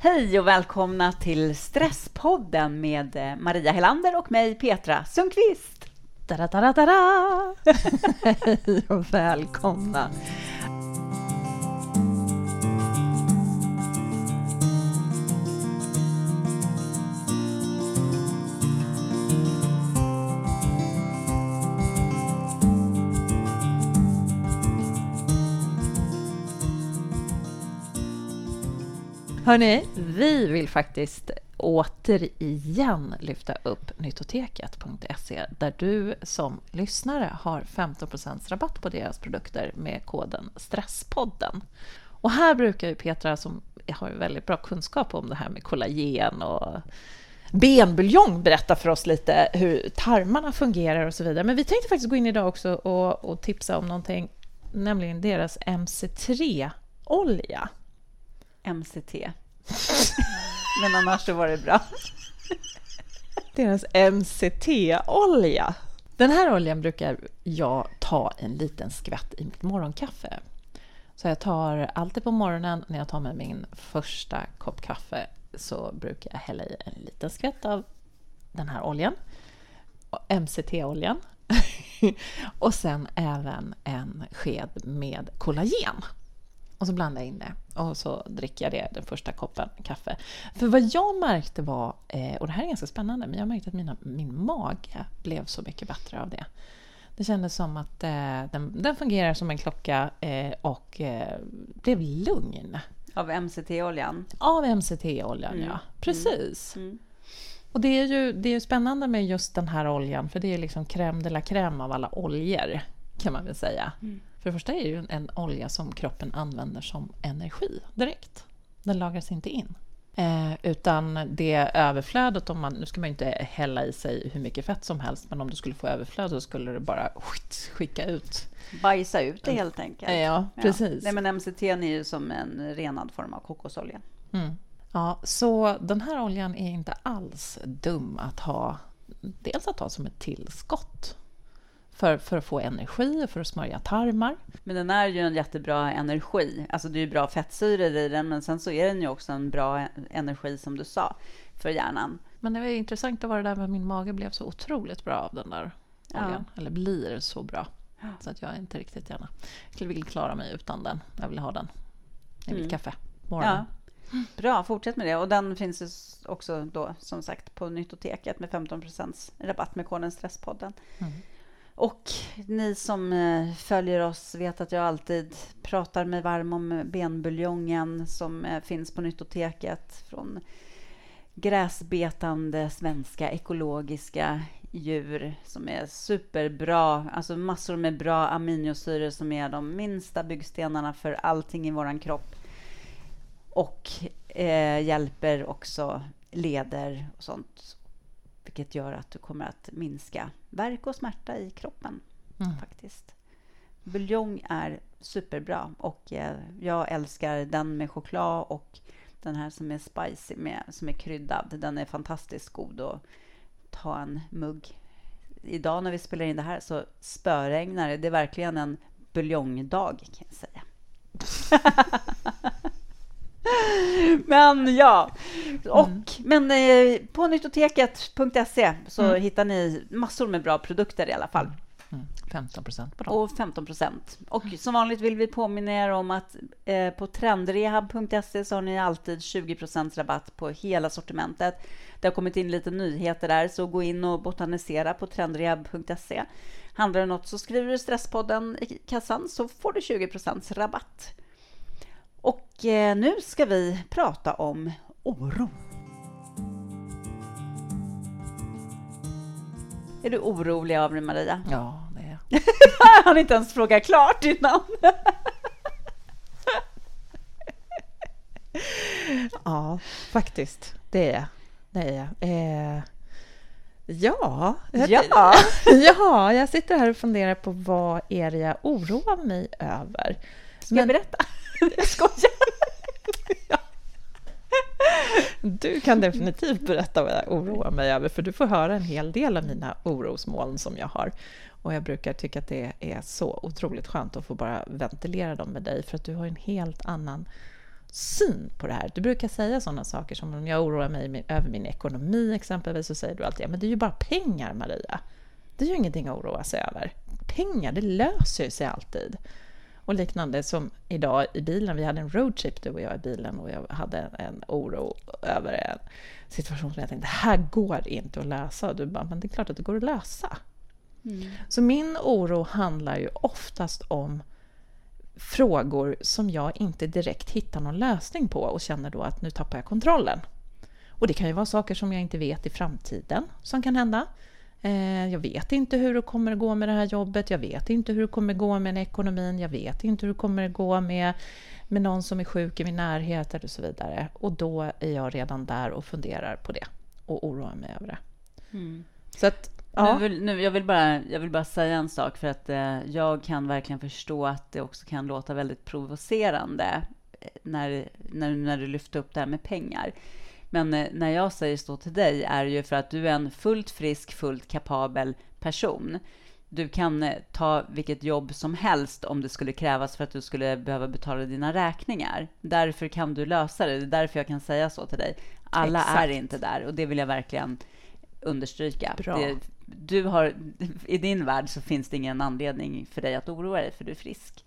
Hej och välkomna till Stresspodden med eh, Maria Helander och mig Petra Sundqvist. Da-da-da-da-da! Hej och välkomna! Hörni, vi vill faktiskt återigen lyfta upp nyttoteket.se där du som lyssnare har 15% rabatt på deras produkter med koden Stresspodden. Och här brukar ju Petra, som har väldigt bra kunskap om det här med kollagen och benbuljong berätta för oss lite hur tarmarna fungerar och så vidare. Men vi tänkte faktiskt gå in idag också och, och tipsa om någonting, nämligen deras MC3-olja. MCT. Men annars så var det bra. Deras MCT-olja. Den här oljan brukar jag ta en liten skvätt i mitt morgonkaffe. Så jag tar alltid på morgonen när jag tar med min första kopp kaffe så brukar jag hälla i en liten skvätt av den här oljan. MCT-oljan. och sen även en sked med kollagen. Och så blandar jag in det och så dricker jag det, den första koppen kaffe. För vad jag märkte var, eh, och det här är ganska spännande, men jag märkte att mina, min mage blev så mycket bättre av det. Det kändes som att eh, den, den fungerar som en klocka eh, och blev lugn. Av MCT-oljan? Av MCT-oljan, mm. ja. Precis. Mm. Mm. Och det är ju det är spännande med just den här oljan, för det är liksom crème de la crème av alla oljor, kan man väl säga. Mm. För det första är det ju en olja som kroppen använder som energi direkt. Den lagras inte in. Eh, utan det överflödet, om man, nu ska man inte hälla i sig hur mycket fett som helst, men om du skulle få överflöd så skulle du bara skicka ut. Bajsa ut det helt enkelt. Ja, precis. Ja. Nej, men MCT är ju som en renad form av kokosolja. Mm. Ja, så den här oljan är inte alls dum att ha, dels att ha som ett tillskott för, för att få energi och för att smörja tarmar. Men den är ju en jättebra energi. Alltså det är ju bra fettsyror i den, men sen så är den ju också en bra energi som du sa för hjärnan. Men det var intressant att vara där med min mage blev så otroligt bra av den där oljan. Ja. Eller blir så bra. Så att jag inte riktigt gärna skulle vilja klara mig utan den. Jag vill ha den i mitt mm. kaffe morgonen. Ja. Bra, fortsätt med det. Och den finns ju också då som sagt på Nyttoteket med 15% rabatt med koden Stresspodden. Mm. Och ni som eh, följer oss vet att jag alltid pratar mig varm om benbuljongen som eh, finns på Nyttoteket från gräsbetande svenska ekologiska djur som är superbra. Alltså massor med bra aminosyror som är de minsta byggstenarna för allting i vår kropp. Och eh, hjälper också leder och sånt vilket gör att du kommer att minska värk och smärta i kroppen. Mm. faktiskt. Buljong är superbra och eh, jag älskar den med choklad och den här som är spicy, med, som är kryddad. Den är fantastiskt god att ta en mugg. Idag när vi spelar in det här så spöregnar det. Det är verkligen en buljongdag kan jag säga. men ja, och, mm. men eh, på nyttoteket.se så mm. hittar ni massor med bra produkter i alla fall. Mm. 15 procent på dem. Och 15 procent. Och som vanligt vill vi påminna er om att eh, på trendrehab.se så har ni alltid 20 procents rabatt på hela sortimentet. Det har kommit in lite nyheter där, så gå in och botanisera på trendrehab.se. Handlar det något så skriver du Stresspodden i kassan så får du 20 procents rabatt. Och eh, nu ska vi prata om oro. Är du orolig av dig, Maria? Ja, det är jag. jag hann inte ens fråga klart innan. ja, faktiskt. Det är jag. Det är jag. Eh, ja, ja. ja, jag sitter här och funderar på vad är det jag oroar mig över. Ska Men, jag berätta? Jag skojar. ja. Du kan definitivt berätta vad jag oroar mig över, för du får höra en hel del av mina orosmoln som jag har. Och jag brukar tycka att det är så otroligt skönt att få bara ventilera dem med dig, för att du har en helt annan syn på det här. Du brukar säga sådana saker som om jag oroar mig över min ekonomi exempelvis, så säger du alltid ja, men det är ju bara pengar Maria. Det är ju ingenting att oroa sig över. Pengar, det löser sig alltid. Och liknande som idag i bilen, vi hade en roadtrip du och jag i bilen och jag hade en oro över en situation som jag tänkte, det här går inte att lösa. Och du bara, men det är klart att det går att lösa. Mm. Så min oro handlar ju oftast om frågor som jag inte direkt hittar någon lösning på och känner då att nu tappar jag kontrollen. Och det kan ju vara saker som jag inte vet i framtiden som kan hända. Eh, jag vet inte hur det kommer att gå med det här jobbet, jag vet inte hur det kommer att gå med ekonomin, jag vet inte hur det kommer att gå med, med någon som är sjuk i min närhet och så vidare. Och då är jag redan där och funderar på det och oroar mig över det. Mm. Så att, ja. nu vill, nu, jag, vill bara, jag vill bara säga en sak, för att eh, jag kan verkligen förstå att det också kan låta väldigt provocerande eh, när, när, när du lyfter upp det här med pengar. Men eh, när jag säger stå till dig är det ju för att du är en fullt frisk, fullt kapabel person. Du kan eh, ta vilket jobb som helst om det skulle krävas för att du skulle behöva betala dina räkningar. Därför kan du lösa det. Det är därför jag kan säga så till dig. Alla Exakt. är inte där och det vill jag verkligen understryka. Det, du har, I din värld så finns det ingen anledning för dig att oroa dig, för du är frisk.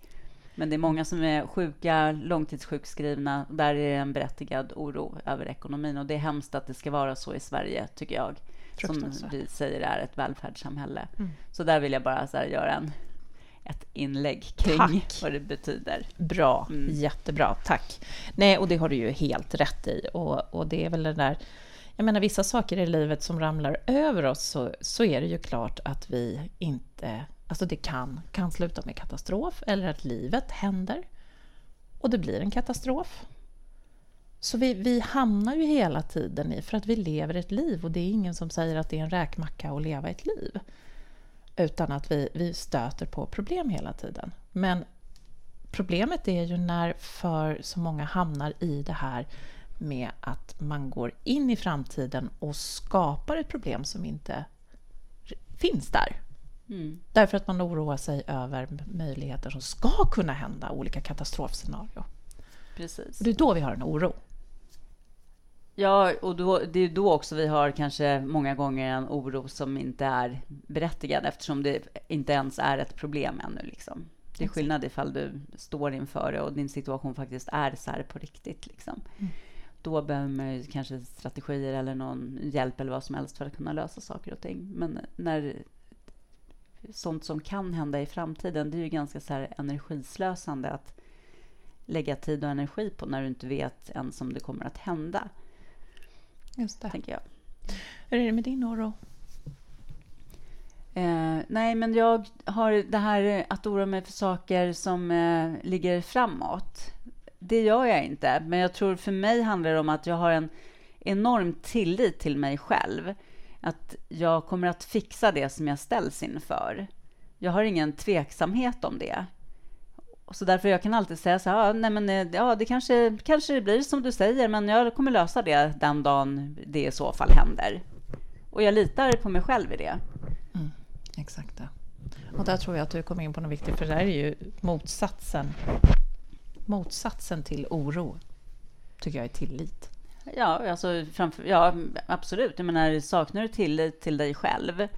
Men det är många som är sjuka, långtidssjukskrivna. Där är det en berättigad oro över ekonomin. Och det är hemskt att det ska vara så i Sverige, tycker jag. Som vi säger är ett välfärdssamhälle. Mm. Så där vill jag bara så göra en, ett inlägg kring tack. vad det betyder. Bra, mm. jättebra, tack. Nej, och det har du ju helt rätt i. Och, och det är väl det där... Jag menar, vissa saker i livet som ramlar över oss, så, så är det ju klart att vi inte Alltså det kan, kan sluta med katastrof eller att livet händer och det blir en katastrof. Så vi, vi hamnar ju hela tiden i, för att vi lever ett liv och det är ingen som säger att det är en räkmacka att leva ett liv. Utan att vi, vi stöter på problem hela tiden. Men problemet är ju när för så många hamnar i det här med att man går in i framtiden och skapar ett problem som inte finns där. Mm. Därför att man oroar sig över möjligheter som ska kunna hända, olika katastrofscenarier. Precis. Och det är då vi har en oro. Ja, och då, det är då också vi har kanske många gånger en oro som inte är berättigad eftersom det inte ens är ett problem ännu. Liksom. Det är skillnad ifall du står inför det och din situation faktiskt är så här på riktigt. Liksom. Mm. Då behöver man kanske strategier eller någon hjälp eller vad som helst för att kunna lösa saker och ting. Men när sånt som kan hända i framtiden, det är ju ganska så här energislösande att lägga tid och energi på när du inte vet ens om det kommer att hända. Just det. Tänker jag. Hur är det med din oro? Eh, nej, men jag har det här att oroa mig för saker som eh, ligger framåt. Det gör jag inte, men jag tror för mig handlar det om att jag har en enorm tillit till mig själv att jag kommer att fixa det som jag ställs inför. Jag har ingen tveksamhet om det. Så därför jag kan alltid säga så här, nej men, eh, ja, det kanske, kanske det blir som du säger, men jag kommer lösa det den dagen det i så fall händer. Och jag litar på mig själv i det. Mm, exakt det. Och där tror jag att du kom in på något viktigt, för det är ju motsatsen. Motsatsen till oro, tycker jag är tillit. Ja, alltså framför, ja, absolut. Jag menar, saknar du tillit till dig själv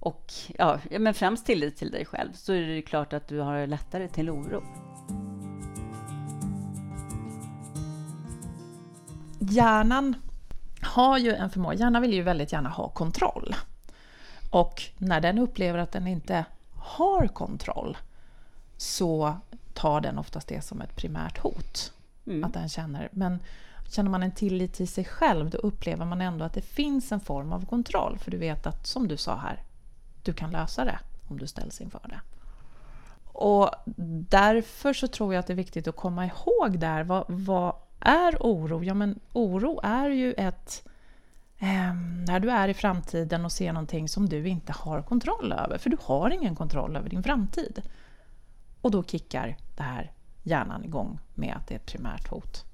och ja, men främst tillit till dig själv så är det klart att du har lättare till oro. Hjärnan har ju en förmåga, hjärnan vill ju väldigt gärna ha kontroll. Och när den upplever att den inte har kontroll så tar den oftast det som ett primärt hot. Mm. Att den känner, men Känner man en tillit till sig själv, då upplever man ändå att det finns en form av kontroll. För du vet att, som du sa här, du kan lösa det om du ställs inför det. Och därför så tror jag att det är viktigt att komma ihåg där, vad, vad är oro? Ja, men oro är ju ett... Eh, när du är i framtiden och ser någonting som du inte har kontroll över, för du har ingen kontroll över din framtid. Och då kickar det här hjärnan igång med att det är ett primärt hot.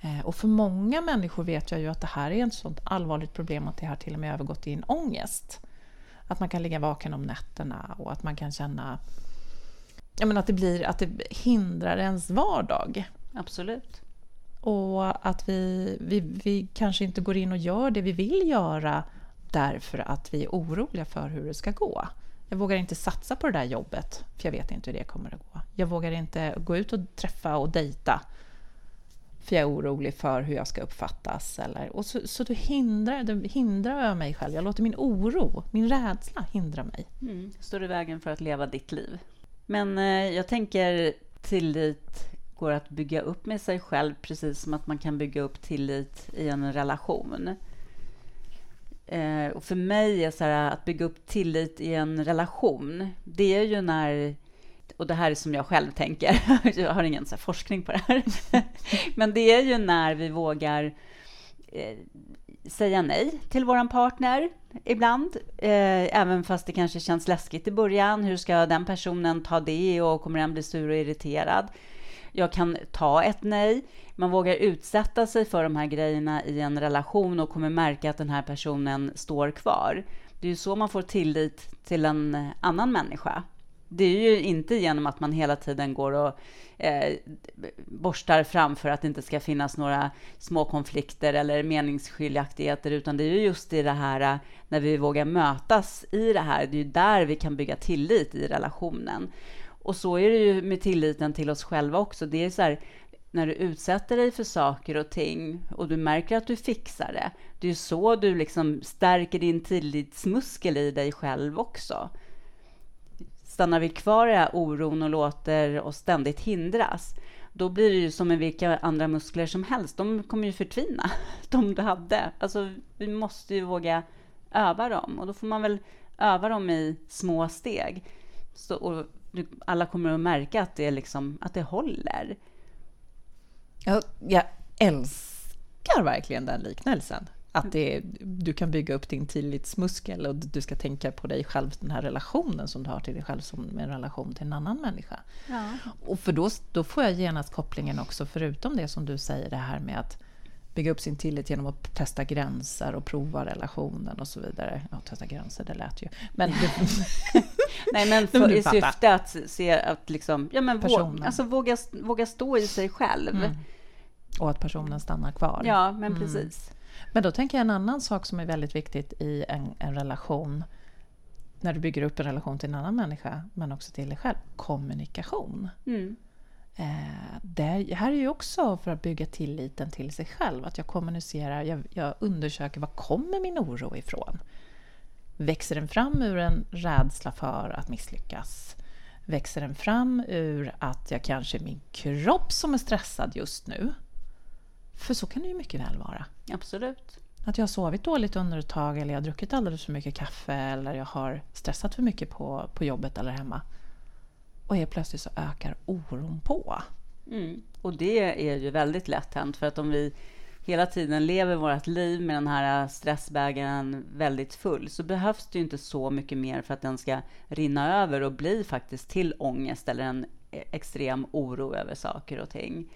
Eh, och för många människor vet jag ju att det här är ett sånt allvarligt problem att det har till och med övergått i en ångest. Att man kan ligga vaken om nätterna och att man kan känna jag menar, att, det blir, att det hindrar ens vardag. Absolut. Och att vi, vi, vi kanske inte går in och gör det vi vill göra därför att vi är oroliga för hur det ska gå. Jag vågar inte satsa på det där jobbet, för jag vet inte hur det kommer att gå. Jag vågar inte gå ut och träffa och dejta, för jag är orolig för hur jag ska uppfattas. Eller, och så, så då hindrar, då hindrar jag mig själv. Jag låter min oro, min rädsla hindra mig. Mm. Står i vägen för att leva ditt liv. Men eh, jag tänker tillit går att bygga upp med sig själv precis som att man kan bygga upp tillit i en relation. Eh, och för mig är så här, att bygga upp tillit i en relation, det är ju när och det här är som jag själv tänker, jag har ingen så forskning på det här, men det är ju när vi vågar eh, säga nej till vår partner ibland, eh, även fast det kanske känns läskigt i början. Hur ska den personen ta det och kommer den bli sur och irriterad? Jag kan ta ett nej. Man vågar utsätta sig för de här grejerna i en relation och kommer märka att den här personen står kvar. Det är ju så man får tillit till en annan människa. Det är ju inte genom att man hela tiden går och eh, borstar fram för att det inte ska finnas några små konflikter eller meningsskiljaktigheter, utan det är ju just i det här eh, när vi vågar mötas i det här, det är ju där vi kan bygga tillit i relationen. Och så är det ju med tilliten till oss själva också. Det är så här, när du utsätter dig för saker och ting och du märker att du fixar det, det är ju så du liksom stärker din tillitsmuskel i dig själv också. Stannar vi kvar i den här oron och låter oss ständigt hindras, då blir det ju som med vilka andra muskler som helst. De kommer ju förtvina, de du hade. Alltså, vi måste ju våga öva dem och då får man väl öva dem i små steg. Så, och alla kommer att märka att det, liksom, att det håller. Jag, jag älskar verkligen den liknelsen. Att det, du kan bygga upp din tillitsmuskel och du ska tänka på dig själv, den här relationen som du har till dig själv som en relation till en annan människa. Ja. Och för då, då får jag genast kopplingen också, förutom det som du säger, det här med att bygga upp sin tillit genom att testa gränser och prova relationen och så vidare. Ja, testa gränser, det lät ju. Men Nej, men för, i syfte att se att liksom, ja, men våga, alltså våga, våga stå i sig själv. Mm. Och att personen stannar kvar. Ja, men mm. precis. Men då tänker jag en annan sak som är väldigt viktigt i en, en relation när du bygger upp en relation till en annan människa, men också till dig själv. Kommunikation. Mm. Eh, det här är ju också för att bygga tilliten till sig själv. Att jag kommunicerar, jag, jag undersöker var kommer min oro ifrån? Växer den fram ur en rädsla för att misslyckas? Växer den fram ur att jag kanske är min kropp som är stressad just nu? För så kan det ju mycket väl vara. Absolut. Att jag har sovit dåligt under ett tag eller jag har druckit alldeles för mycket kaffe eller jag har stressat för mycket på, på jobbet eller hemma. Och helt plötsligt så ökar oron på. Mm. Och det är ju väldigt lätt hänt för att om vi hela tiden lever vårt liv med den här stressbägaren väldigt full så behövs det ju inte så mycket mer för att den ska rinna över och bli faktiskt till ångest eller en extrem oro över saker och ting.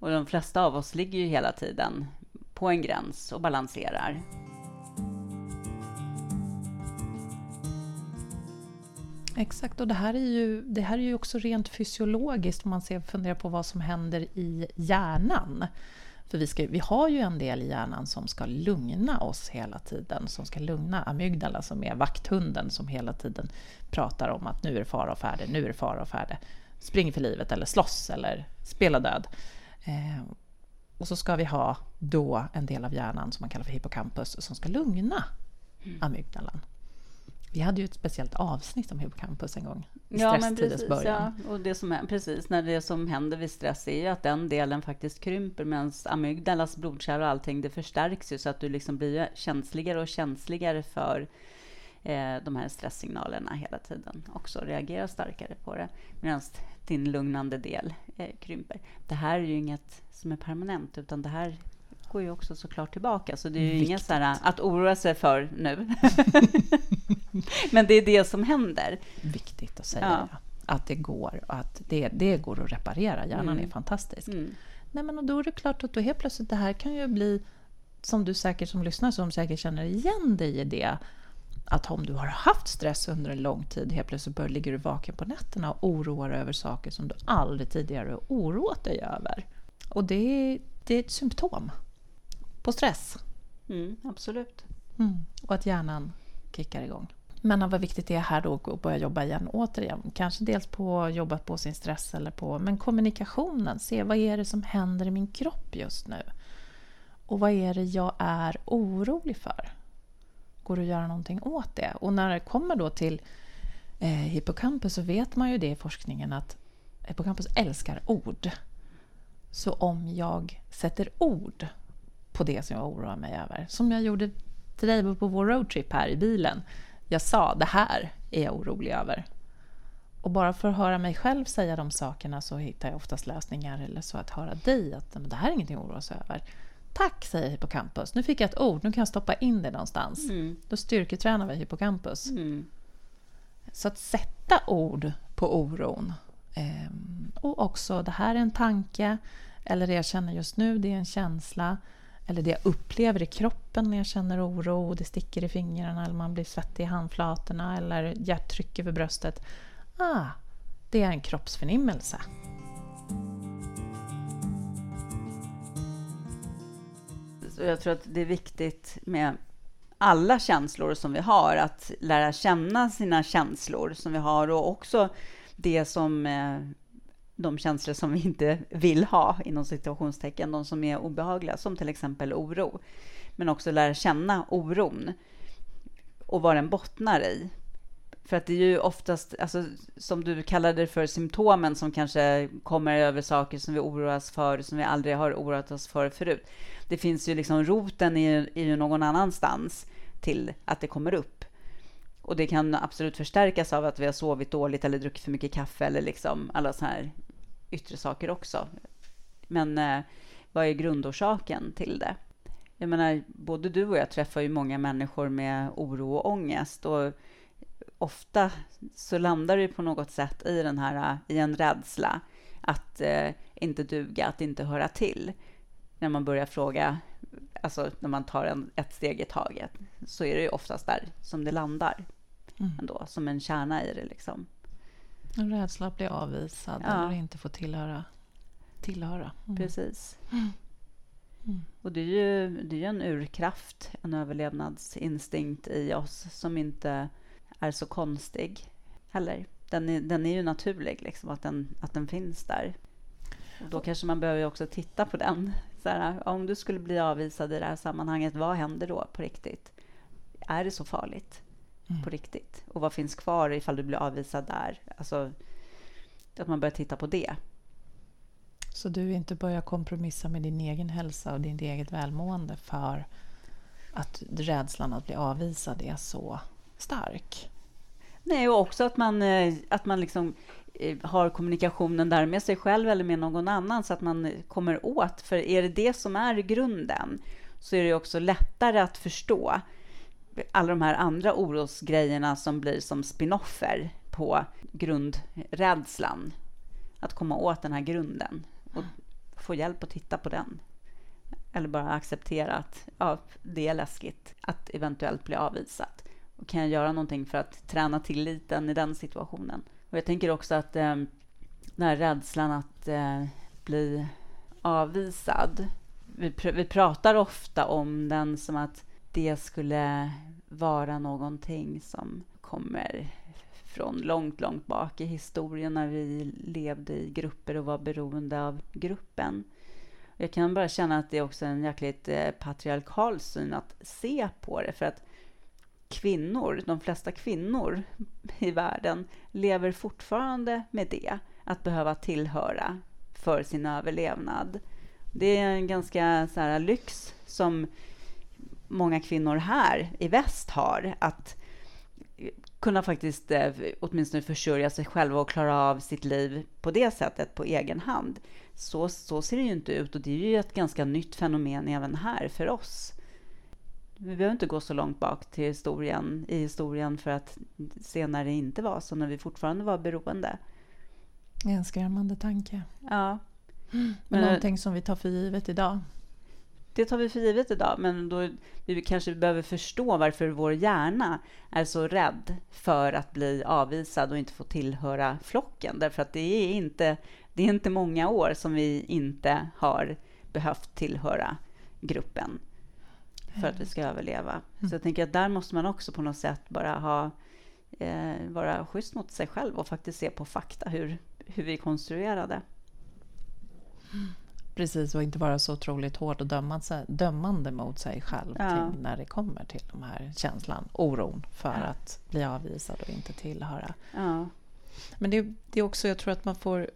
Och de flesta av oss ligger ju hela tiden på en gräns och balanserar. Exakt, och det här är ju, det här är ju också rent fysiologiskt om man ser, funderar på vad som händer i hjärnan. För vi, ska, vi har ju en del i hjärnan som ska lugna oss hela tiden, som ska lugna amygdala som är vakthunden som hela tiden pratar om att nu är det fara och färde, nu är det fara och färde. Spring för livet eller slåss eller spela död. Eh, och så ska vi ha då en del av hjärnan som man kallar för hippocampus som ska lugna mm. amygdalan. Vi hade ju ett speciellt avsnitt om hippocampus en gång. I ja, precis, början. Ja. Och det som, precis, när det som händer vid stress är ju att den delen faktiskt krymper medan amygdalas blodkärl och allting det förstärks ju så att du liksom blir känsligare och känsligare för eh, de här stresssignalerna hela tiden. Också reagerar starkare på det. Medan din lugnande del eh, krymper. Det här är ju inget som är permanent utan det här går ju också såklart tillbaka. Så det är ju Viktigt. inget så här, att oroa sig för nu. Men det är det som händer. Viktigt att säga. Ja. Att det går att det, det går att reparera. Hjärnan mm. är fantastisk. Mm. Nej, men då är det klart att då helt plötsligt det här kan ju bli som du säkert som lyssnar som säkert känner igen dig i det att om du har haft stress under en lång tid, helt plötsligt bör, ligger du vaken på nätterna och oroar över saker som du aldrig tidigare oroat dig över. Och det, det är ett symptom på stress. Mm, absolut. Mm. Och att hjärnan kickar igång. Men vad viktigt det är här då att börja jobba igen återigen. Kanske dels på att jobba på sin stress eller på men kommunikationen. Se vad är det som händer i min kropp just nu? Och vad är det jag är orolig för? Går det att göra någonting åt det? Och när det kommer då till eh, hippocampus så vet man ju det i forskningen att hippocampus älskar ord. Så om jag sätter ord på det som jag oroar mig över, som jag gjorde till dig på vår roadtrip här i bilen. Jag sa det här är jag orolig över. Och bara för att höra mig själv säga de sakerna så hittar jag oftast lösningar eller så att höra dig att det här är ingenting att oroa sig över. Tack, säger hippocampus. Nu fick jag ett ord, nu kan jag stoppa in det någonstans. Mm. Då styrketränar vi hippocampus. Mm. Så att sätta ord på oron. Ehm, och också, det här är en tanke, eller det jag känner just nu, det är en känsla. Eller det jag upplever i kroppen när jag känner oro, det sticker i fingrarna, eller man blir svettig i handflatorna, eller hjärttryck över bröstet. Ah, det är en kroppsförnimmelse. Jag tror att det är viktigt med alla känslor som vi har, att lära känna sina känslor som vi har och också det som eh, de känslor som vi inte vill ha, inom situationstecken, de som är obehagliga, som till exempel oro. Men också lära känna oron och vad den bottnar i. För att det är ju oftast, alltså, som du kallade det för, symptomen som kanske kommer över saker som vi oroas för, som vi aldrig har oroat oss för förut. Det finns ju liksom, roten är, är ju någon annanstans till att det kommer upp. Och det kan absolut förstärkas av att vi har sovit dåligt eller druckit för mycket kaffe eller liksom alla sådana här yttre saker också. Men eh, vad är grundorsaken till det? Jag menar, både du och jag träffar ju många människor med oro och ångest och ofta så landar det på något sätt i, den här, i en rädsla att eh, inte duga, att inte höra till. När man börjar fråga, alltså när man tar en, ett steg i taget, så är det ju oftast där som det landar. Mm. Ändå, som en kärna i det. Liksom. En rädsla att bli avvisad ja. eller inte få tillhöra. tillhöra. Mm. Precis. Mm. Och det är ju det är en urkraft, en överlevnadsinstinkt i oss som inte är så konstig heller. Den är, den är ju naturlig, liksom, att, den, att den finns där. Och då kanske man behöver också titta på den. Så här, om du skulle bli avvisad i det här sammanhanget, vad händer då på riktigt? Är det så farligt mm. på riktigt? Och vad finns kvar ifall du blir avvisad där? Alltså, att man börjar titta på det. Så du inte börjar kompromissa med din egen hälsa och ditt eget välmående för att rädslan att bli avvisad är så stark. Nej, och också att man, eh, att man liksom eh, har kommunikationen där med sig själv eller med någon annan så att man kommer åt. För är det det som är grunden så är det också lättare att förstå alla de här andra orosgrejerna som blir som spinoffer på grundrädslan. Att komma åt den här grunden och få hjälp att titta på den. Eller bara acceptera att ja, det är läskigt att eventuellt bli avvisad. Och kan jag göra någonting för att träna tilliten i den situationen? Och jag tänker också att eh, den här rädslan att eh, bli avvisad. Vi, pr vi pratar ofta om den som att det skulle vara någonting som kommer från långt, långt bak i historien när vi levde i grupper och var beroende av gruppen. Jag kan bara känna att det är också en jäkligt eh, patriarkal syn att se på det. För att kvinnor, de flesta kvinnor i världen lever fortfarande med det, att behöva tillhöra för sin överlevnad. Det är en ganska så här, lyx som många kvinnor här i väst har, att kunna faktiskt eh, åtminstone försörja sig själva och klara av sitt liv på det sättet på egen hand. Så, så ser det ju inte ut och det är ju ett ganska nytt fenomen även här för oss. Vi behöver inte gå så långt bak till historien, i historien för att se när det inte var så, när vi fortfarande var beroende. En skrämmande tanke. Ja. Men, men någonting som vi tar för givet idag. Det tar vi för givet idag, men då vi kanske behöver förstå varför vår hjärna är så rädd för att bli avvisad och inte få tillhöra flocken. Därför att det är inte det är inte många år som vi inte har behövt tillhöra gruppen för att vi ska överleva. Så jag tänker att där måste man också på något sätt bara ha, eh, vara schysst mot sig själv och faktiskt se på fakta, hur, hur vi är konstruerade. Precis, och inte vara så otroligt hård och dömande, dömande mot sig själv Ja. när det kommer till de här känslan, oron för Ja. att bli avvisad och inte tillhöra. Ja, Men det, det är också, jag tror att man får...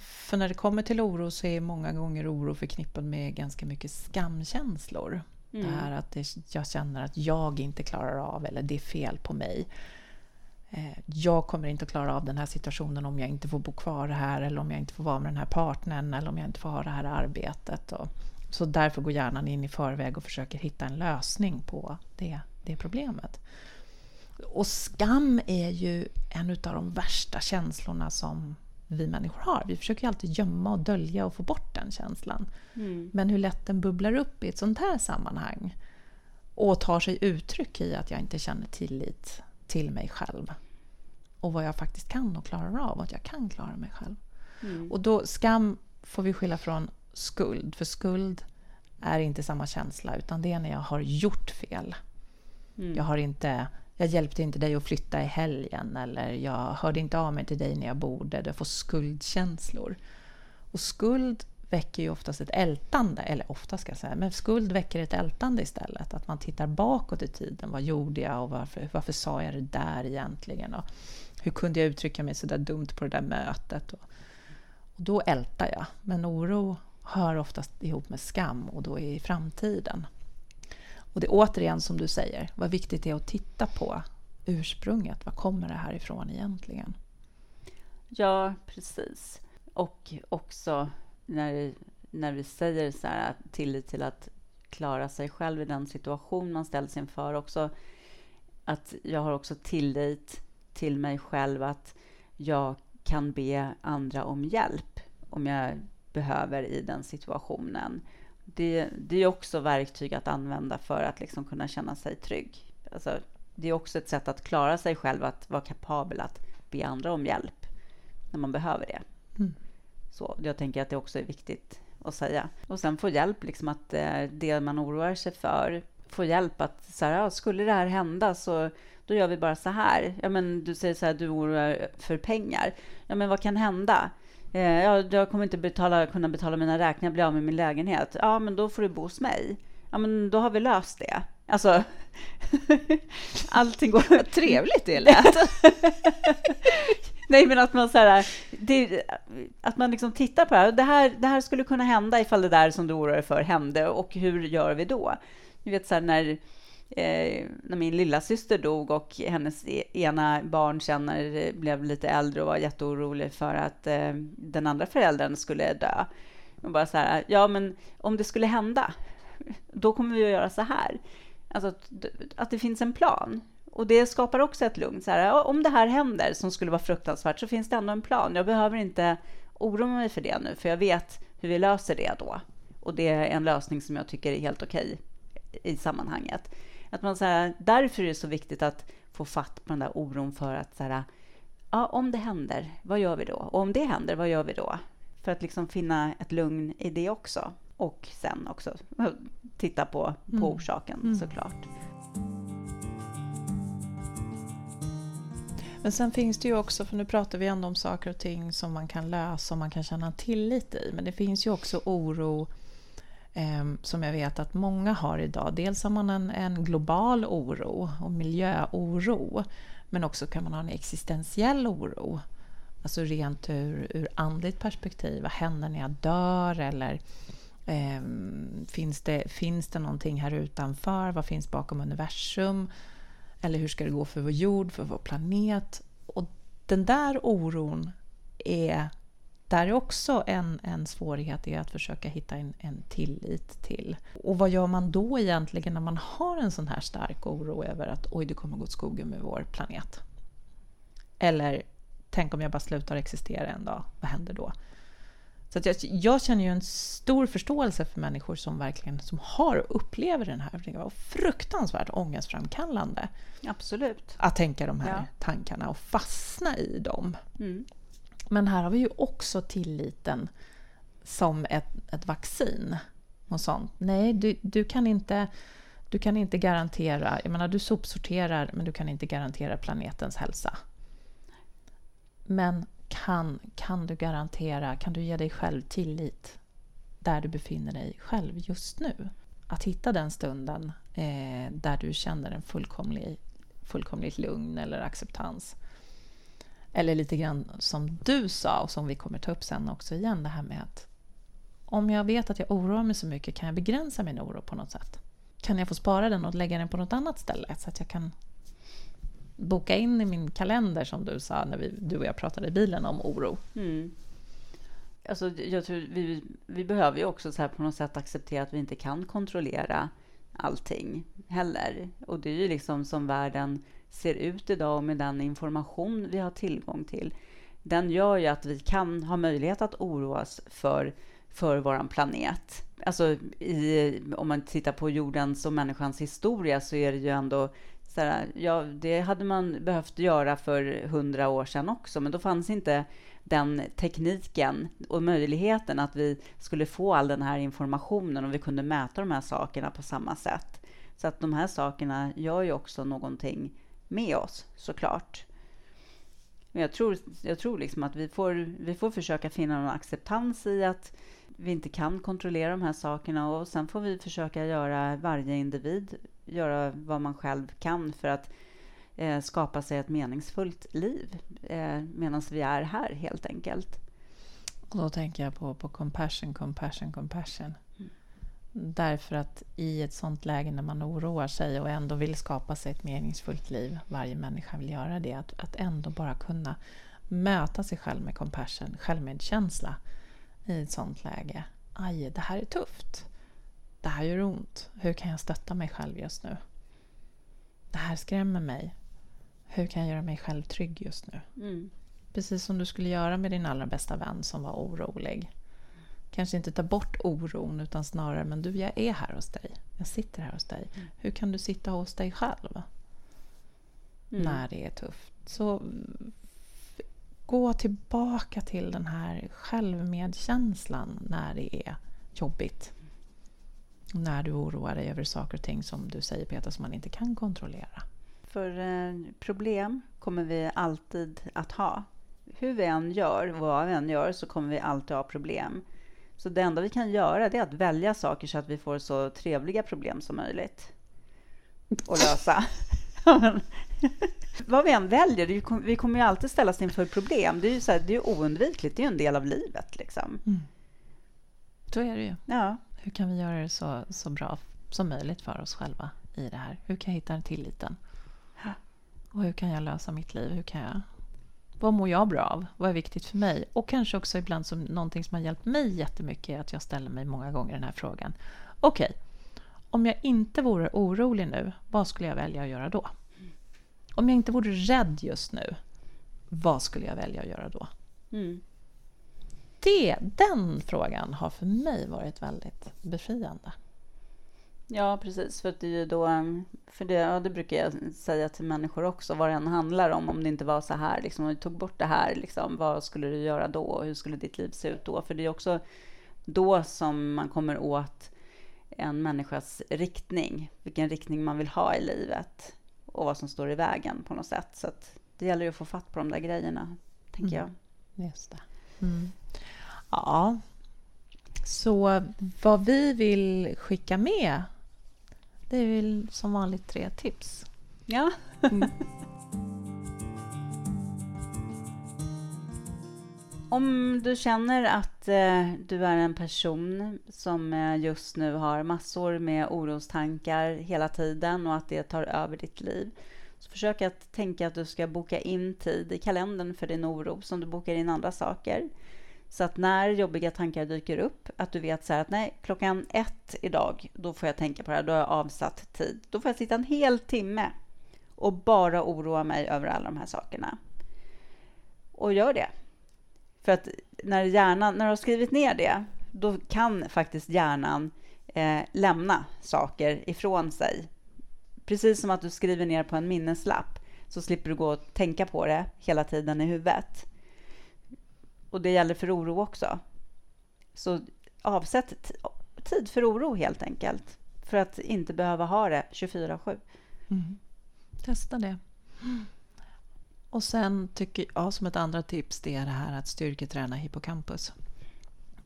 För när det kommer till oro så är många gånger oro förknippad med ganska mycket skamkänslor. Mm. Det här att det, jag känner att jag inte klarar av eller det är fel på mig. Eh, Jag kommer inte att klara av den här situationen om jag inte får bo kvar här eller om jag inte får vara med den här partnern eller om jag inte får ha det här arbetet. Och, så därför går hjärnan in i förväg och försöker hitta en lösning på det, det problemet. Och skam är ju en av de värsta känslorna som vi människor har. Vi försöker ju alltid gömma och dölja och få bort den känslan. mm. Men hur lätt den bubblar upp i ett sånt här sammanhang och tar sig uttryck i att jag inte känner tillit till mig själv och vad jag faktiskt kan och klarar av, att jag kan klara mig själv. Mm. Och då skam får vi skilja från skuld, för skuld är inte samma känsla utan det är när jag har gjort fel. Mm. Jag, har inte, jag hjälpte inte dig att flytta i helgen eller jag hörde inte av mig till dig när jag borde. Jag får skuldkänslor. Och skuld väcker ju oftast ett ältande, eller ofta ska jag säga, men skuld väcker ett ältande istället. Att man tittar bakåt i tiden. Vad gjorde jag och varför, varför sa jag det där egentligen? Och hur kunde jag uttrycka mig så där dumt på det där mötet? Och, och då ältar jag. Men oro hör oftast ihop med skam och då är i framtiden. Och det är återigen som du säger, vad viktigt det är att titta på ursprunget. Var kommer det här ifrån egentligen? Ja, precis. Och också när, när vi säger så här, tillit till att klara sig själv i den situation man ställs inför. Också att jag har också tillit till mig själv att jag kan be andra om hjälp om jag behöver i den situationen. Det, det är också verktyg att använda för att liksom kunna känna sig trygg. Alltså, det är också ett sätt att klara sig själv, att vara kapabel att be andra om hjälp när man behöver det. Mm. Så jag tänker att det också är viktigt att säga. Och sen få hjälp, liksom att eh, det man oroar sig för, få hjälp att så här, ja, skulle det här hända så då gör vi bara så här. Ja, men du säger så här, du oroar för pengar. Ja, men vad kan hända? Eh, ja, jag kommer inte betala, kunna betala mina räkningar, bli av med min lägenhet. Ja, men då får du bo hos mig. Ja, men då har vi löst det. Alltså, allting går... Vad trevligt det lät! Nej, men att man, så här, det, att man liksom tittar på det här. det här. Det här skulle kunna hända ifall det där som du oroar dig för hände. Och hur gör vi då? Ni vet, så här, när, eh, när min lilla syster dog och hennes e-, ena barn känner, blev lite äldre och var jätteorolig för att eh, den andra föräldern skulle dö. Och bara så här, ja, men om det skulle hända, då kommer vi att göra så här. Alltså att, att det finns en plan. Och det skapar också ett lugn. Så här, om det här händer som skulle vara fruktansvärt så finns det ändå en plan. Jag behöver inte oroa mig för det nu, för jag vet hur vi löser det då. Och det är en lösning som jag tycker är helt okej i sammanhanget. Att man, så här, därför är det så viktigt att få fatt på den där oron för att så här, ja, om det händer, vad gör vi då? Och om det händer, vad gör vi då? För att liksom finna ett lugn i det också. Och sen också titta på, på Mm. orsaken Mm. såklart. Men sen finns det ju också, för nu pratar vi ändå om saker och ting som man kan lösa och man kan känna tillit i. Men det finns ju också oro Ehm, som jag vet att många har idag. Dels har man en, en global oro och miljöoro. Men också kan man ha en existentiell oro. Alltså rent ur, ur andligt perspektiv. Vad händer när jag dör? Eller eh, finns, det, finns det någonting här utanför? Vad finns bakom universum? Eller hur ska det gå för vår jord, för vår planet? Och den där oron är... Där är också en, en svårighet i att försöka hitta en, en tillit till. Och vad gör man då egentligen när man har en sån här stark oro över att oj, det kommer gå åt skogen med vår planet? Eller tänk om jag bara slutar existera en dag, vad händer då? Så jag, jag känner ju en stor förståelse för människor som verkligen som har och upplever den här. Det var fruktansvärt ångestframkallande Absolut. att tänka de här Ja. tankarna och fastna i dem. Mm. Men här har vi ju också tilliten som ett, ett vaccin och sånt. Nej, du, du, kan inte, du kan inte garantera... Jag menar, du sopsorterar, men du kan inte garantera planetens hälsa. Men kan, kan du garantera, kan du ge dig själv tillit där du befinner dig själv just nu? Att hitta den stunden eh, där du känner en fullkomlig, fullkomligt lugn eller acceptans. Eller lite grann som du sa och som vi kommer ta upp sen också igen, det här med att om jag vet att jag oroar mig så mycket, kan jag begränsa min oro på något sätt? Kan jag få spara den och lägga den på något annat ställe så att jag kan boka in i min kalender som du sa när vi, du och jag pratade i bilen om oro? Mm. Alltså, jag tror vi, vi behöver ju också så här på något sätt acceptera att vi inte kan kontrollera allting heller. Och det är ju liksom som världen ser ut idag och med den information vi har tillgång till. Den gör ju att vi kan ha möjlighet att oroas för för vår planet. Alltså i, om man tittar på jordens och människans historia så är det ju ändå så här, ja, det hade man behövt göra för hundra år sedan också, men då fanns inte den tekniken och möjligheten att vi skulle få all den här informationen och vi kunde mäta de här sakerna på samma sätt. Så att de här sakerna gör ju också någonting med oss såklart. Men jag tror, jag tror liksom att vi får, vi får försöka finna någon acceptans i att vi inte kan kontrollera de här sakerna och sen får vi försöka göra varje individ göra vad man själv kan för att eh, skapa sig ett meningsfullt liv eh, medan vi är här helt enkelt. Och då tänker jag på, på compassion, compassion, compassion. Därför att i ett sånt läge när man oroar sig och ändå vill skapa sig ett meningsfullt liv, varje människa vill göra det, att, att ändå bara kunna möta sig själv med compassion, självmedkänsla i ett sånt läge. Aj, det här är tufft. Det här gör ont. Hur kan jag stötta mig själv just nu? Det här skrämmer mig. Hur kan jag göra mig själv trygg just nu? Mm. Precis som du skulle göra med din allra bästa vän som var orolig. Kanske inte ta bort oron utan snarare, men du, jag är här hos dig. Jag sitter här hos dig. Mm. Hur kan du sitta hos dig själv? Mm. När det är tufft. Så gå tillbaka till den här självmedkänslan när det är jobbigt. När du oroar dig över saker och ting som du säger Peter som man inte kan kontrollera. För eh, problem kommer vi alltid att ha. Hur vi än gör, vad vi än gör, så kommer vi alltid ha problem. Så det enda vi kan göra är att välja saker så att vi får så trevliga problem som möjligt att lösa. Vad vi än väljer, vi kommer ju alltid ställas inför problem. Det är ju så här, det är oundvikligt, det är ju en del av livet. Liksom. Mm. Så är det ju. Ja. Hur kan vi göra det så, så bra som möjligt för oss själva i det här? Hur kan jag hitta tilliten? Och hur kan jag lösa mitt liv? Hur kan jag, vad mår jag bra av? Vad är viktigt för mig? Och kanske också ibland som någonting som har hjälpt mig jättemycket är att jag ställer mig många gånger den här frågan. Okej, okay, om jag inte vore orolig nu, vad skulle jag välja att göra då? Om jag inte vore rädd just nu, vad skulle jag välja att göra då? Mm. Det, den frågan har för mig varit väldigt befriande. Ja, precis. För, det är då, för det, ja, det brukar jag säga till människor också, vad det än handlar om. Om det inte var så här, liksom, om du tog bort det här, liksom, vad skulle du göra då? Hur skulle ditt liv se ut då? För det är också då som man kommer åt en människas riktning, vilken riktning man vill ha i livet och vad som står i vägen på något sätt. Så det gäller ju att få fatt på de där grejerna, tänker mm. jag. Just det. Mm. Ja. Så vad vi vill skicka med, det är väl som vanligt tre tips. Ja. Mm. Om du känner att eh, du är en person som eh, just nu har massor med orostankar hela tiden och att det tar över ditt liv, så försök att tänka att du ska boka in tid i kalendern för din oro som du bokar in andra saker. Så att när jobbiga tankar dyker upp, att du vet så att nej, klockan ett idag, då får jag tänka på det här, då har jag avsatt tid. Då får jag sitta en hel timme och bara oroa mig över alla de här sakerna. Och gör det. För att när hjärnan, när du har skrivit ner det, då kan faktiskt hjärnan eh, lämna saker ifrån sig. Precis som att du skriver ner på en minneslapp så slipper du gå och tänka på det hela tiden i huvudet och det gäller för oro också. Så avsätt tid för oro helt enkelt. För att inte behöva ha det 24-7. Mm. Testa det. Och sen tycker jag som ett andra tips det är det här att styrketräna hippocampus.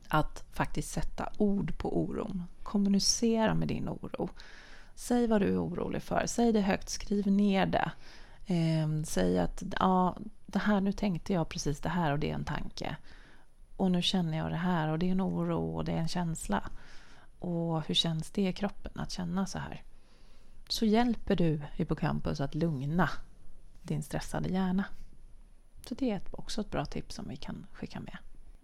Att faktiskt sätta ord på oron. Kommunicera med din oro. Säg vad du är orolig för. Säg det högt. Skriv ner det. Eh, säg att ja, det här, nu tänkte jag precis det här och det är en tanke. Och nu känner jag det här och det är en oro och det är en känsla. Och hur känns det i kroppen att känna så här? Så hjälper du hippocampus att lugna din stressade hjärna. Så det är också ett bra tips som vi kan skicka med.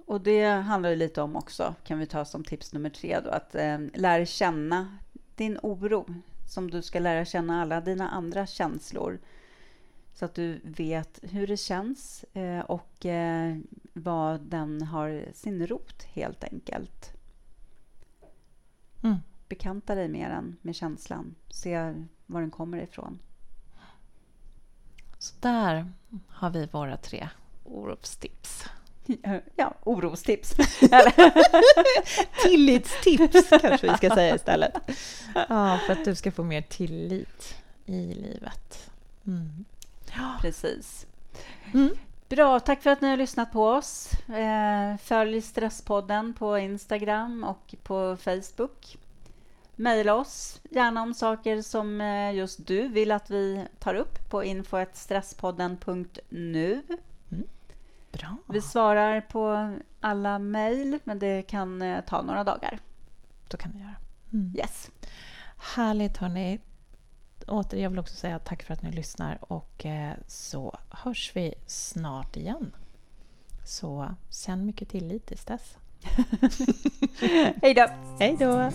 Och det handlar ju lite om också, kan vi ta som tips nummer tre då, att eh, lära känna din oro som du ska lära känna alla dina andra känslor så att du vet hur det känns eh, och eh, vad den har sin rot helt enkelt. Mm. Bekanta dig med den, med känslan. Se var den kommer ifrån. Så där har vi våra tre orosttips. Ja, orostips. Tillitstips kanske vi ska säga istället. Ja, för att du ska få mer tillit i livet. Mm. Ja. Precis. Mm. Bra, tack för att ni har lyssnat på oss. Eh, följ Stresspodden på Instagram och på Facebook. Mejla oss gärna om saker som eh, just du vill att vi tar upp på info.stresspodden.nu. Mm. Bra. Vi svarar på alla mejl, men det kan eh, ta några dagar. Då kan vi göra. Mm. Yes. Härligt, hörni. Åter, jag vill också säga tack för att ni lyssnar och eh, så hörs vi snart igen. Så känn mycket tillit tills dess. Hej då! Hej då!